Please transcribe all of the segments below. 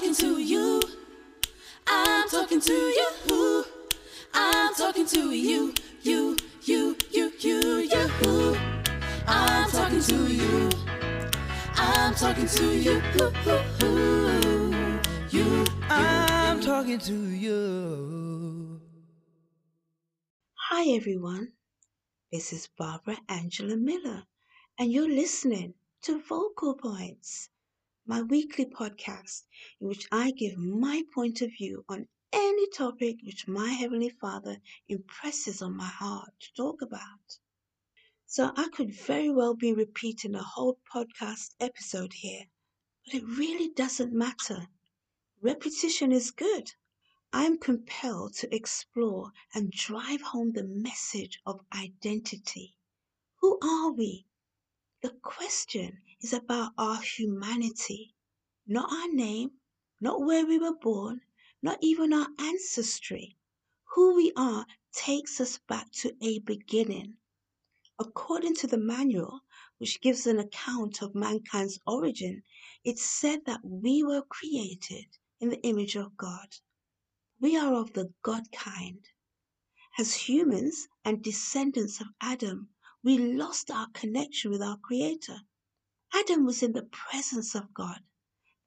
talking to you. I'm talking to you. I'm talking to you. You, you, you, you, you. I'm talking to you. I'm talking to you. You, I'm talking to you. Hi, everyone. This is Barbara Angela Miller, and you're listening to Vocal Points, my weekly podcast in which I give my point of view on any topic which my Heavenly Father impresses on my heart to talk about. So I could very well be repeating a whole podcast episode here, but it really doesn't matter. Repetition is good. I am compelled to explore and drive home the message of identity. Who are we? The question is about our humanity, not our name, not where we were born, not even our ancestry. Who we are takes us back to a beginning. According to the manual, which gives an account of mankind's origin, it said that we were created in the image of God. We are of the God kind. As humans and descendants of Adam, we lost our connection with our Creator. Adam was in the presence of God.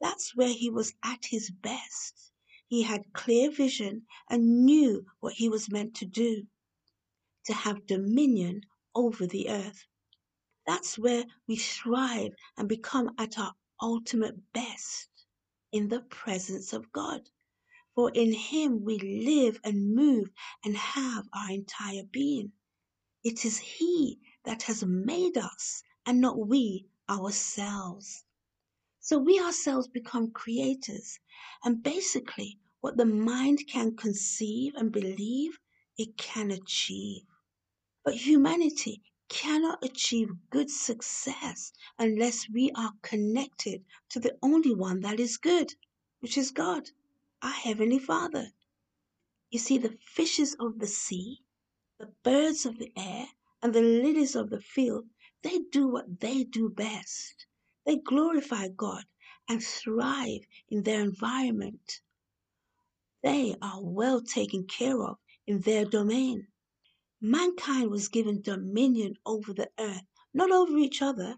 That's where he was at his best. He had clear vision and knew what he was meant to do to have dominion over the earth. That's where we thrive and become at our ultimate best in the presence of God. For in Him we live and move and have our entire being. It is He that has made us and not we ourselves. So we ourselves become creators. And basically, what the mind can conceive and believe, it can achieve. But humanity cannot achieve good success unless we are connected to the only one that is good, which is God, our Heavenly Father. You see, the fishes of the sea, the birds of the air, and the lilies of the field, they do what they do best. They glorify God and thrive in their environment. They are well taken care of in their domain. Mankind was given dominion over the earth, not over each other.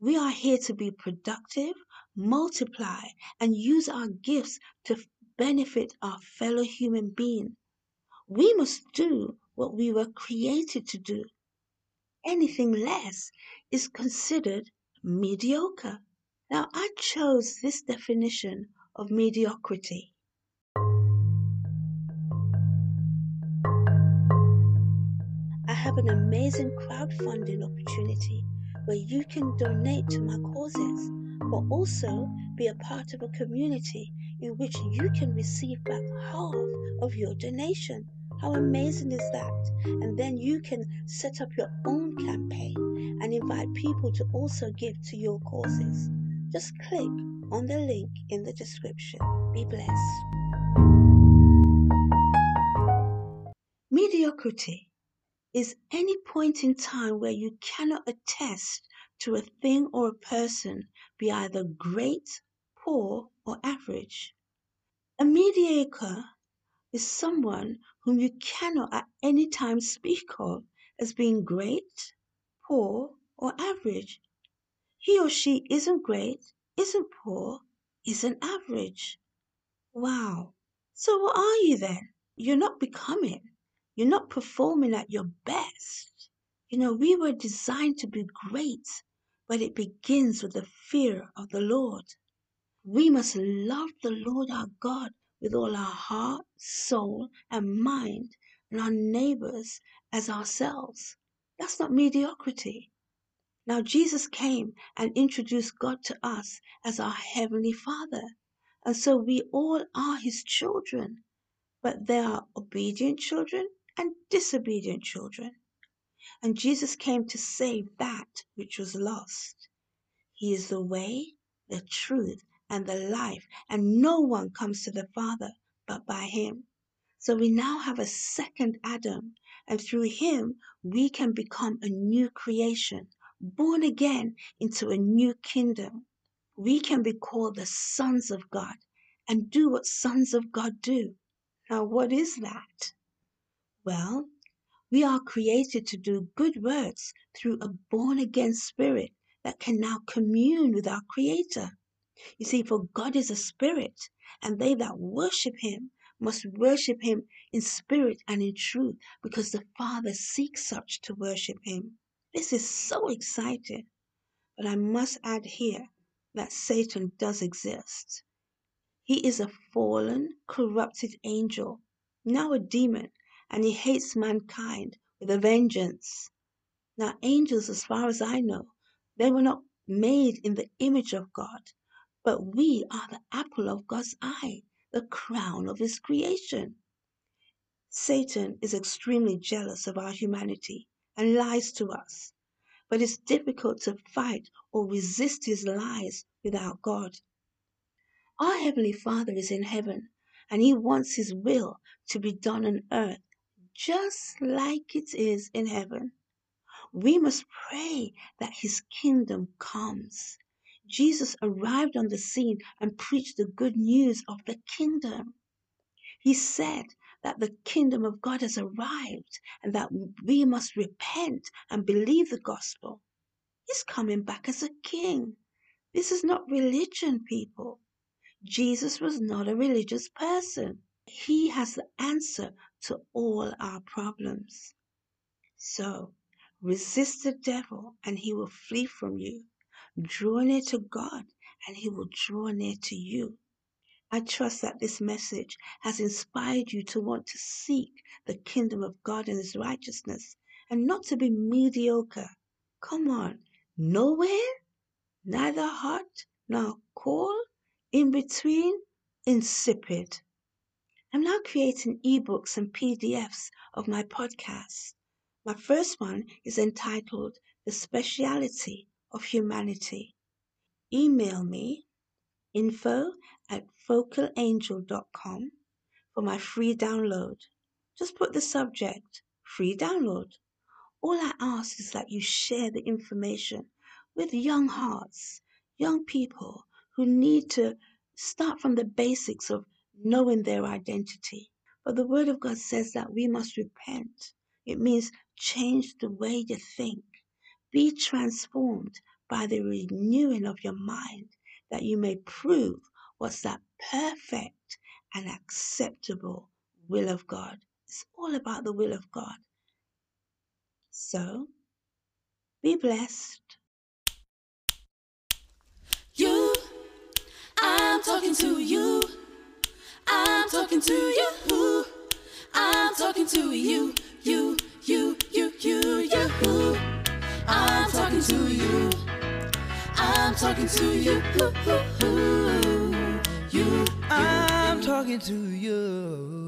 We are here to be productive, multiply, and use our gifts to benefit our fellow human being. We must do what we were created to do. Anything less is considered mediocre. Now, I chose this definition of mediocrity. I have an amazing crowdfunding opportunity where you can donate to my causes, but also be a part of a community in which you can receive back half of your donation. How amazing is that? And then you can set up your own campaign and invite people to also give to your causes. Just click on the link in the description. Be blessed. Mediocrity is any point in time where you cannot attest to a thing or a person be either great, poor, or average. A mediocre is someone whom you cannot at any time speak of as being great, poor, or average. He or she isn't great, isn't poor, isn't average. Wow. So what are you then? You're not becoming. You're not performing at your best. You know, we were designed to be great, but it begins with the fear of the Lord. We must love the Lord our God with all our heart, soul, and mind, and our neighbors as ourselves. That's not mediocrity. Now, Jesus came and introduced God to us as our Heavenly Father. And so we all are His children. But there are obedient children and disobedient children. And Jesus came to save that which was lost. He is the way, the truth, and the life, and no one comes to the Father but by Him. So we now have a second Adam, and through him we can become a new creation, born again into a new kingdom. We can be called the sons of God, and do what sons of God do. Now, what is that? Well, we are created to do good works through a born again spirit that can now commune with our Creator. You see, for God is a spirit, and they that worship him must worship him in spirit and in truth, because the Father seeks such to worship him. This is so exciting. But I must add here that Satan does exist. He is a fallen, corrupted angel, now a demon, and he hates mankind with a vengeance. Now, angels, as far as I know, they were not made in the image of God, but we are the apple of God's eye, the crown of his creation. Satan is extremely jealous of our humanity and lies to us, but it's difficult to fight or resist his lies without God. Our Heavenly Father is in heaven and he wants his will to be done on earth just like it is in heaven. We must pray that his kingdom comes. Jesus arrived on the scene and preached the good news of the kingdom. He said that the kingdom of God has arrived and that we must repent and believe the gospel. He's coming back as a king. This is not religion, people. Jesus was not a religious person. He has the answer to all our problems. So, resist the devil and he will flee from you. Draw near to God and he will draw near to you. I trust that this message has inspired you to want to seek the kingdom of God and his righteousness and not to be mediocre. Come on, nowhere, neither hot nor cold, in between, insipid. I'm now creating ebooks and PDFs of my podcasts. My first one is entitled The Speciality of Humanity. Email me info at focalangel.com for my free download. Just put the subject free download. All I ask is that you share the information with young hearts, young people who need to start from the basics of knowing their identity. But the Word of God says that we must repent. It means change the way you think. Be transformed by the renewing of your mind, that you may prove what's that perfect and acceptable will of God. It's all about the will of God. So, be blessed. You, I'm talking to you. I'm talking to you. I'm talking to you. Talking to you. You, I'm talking to you.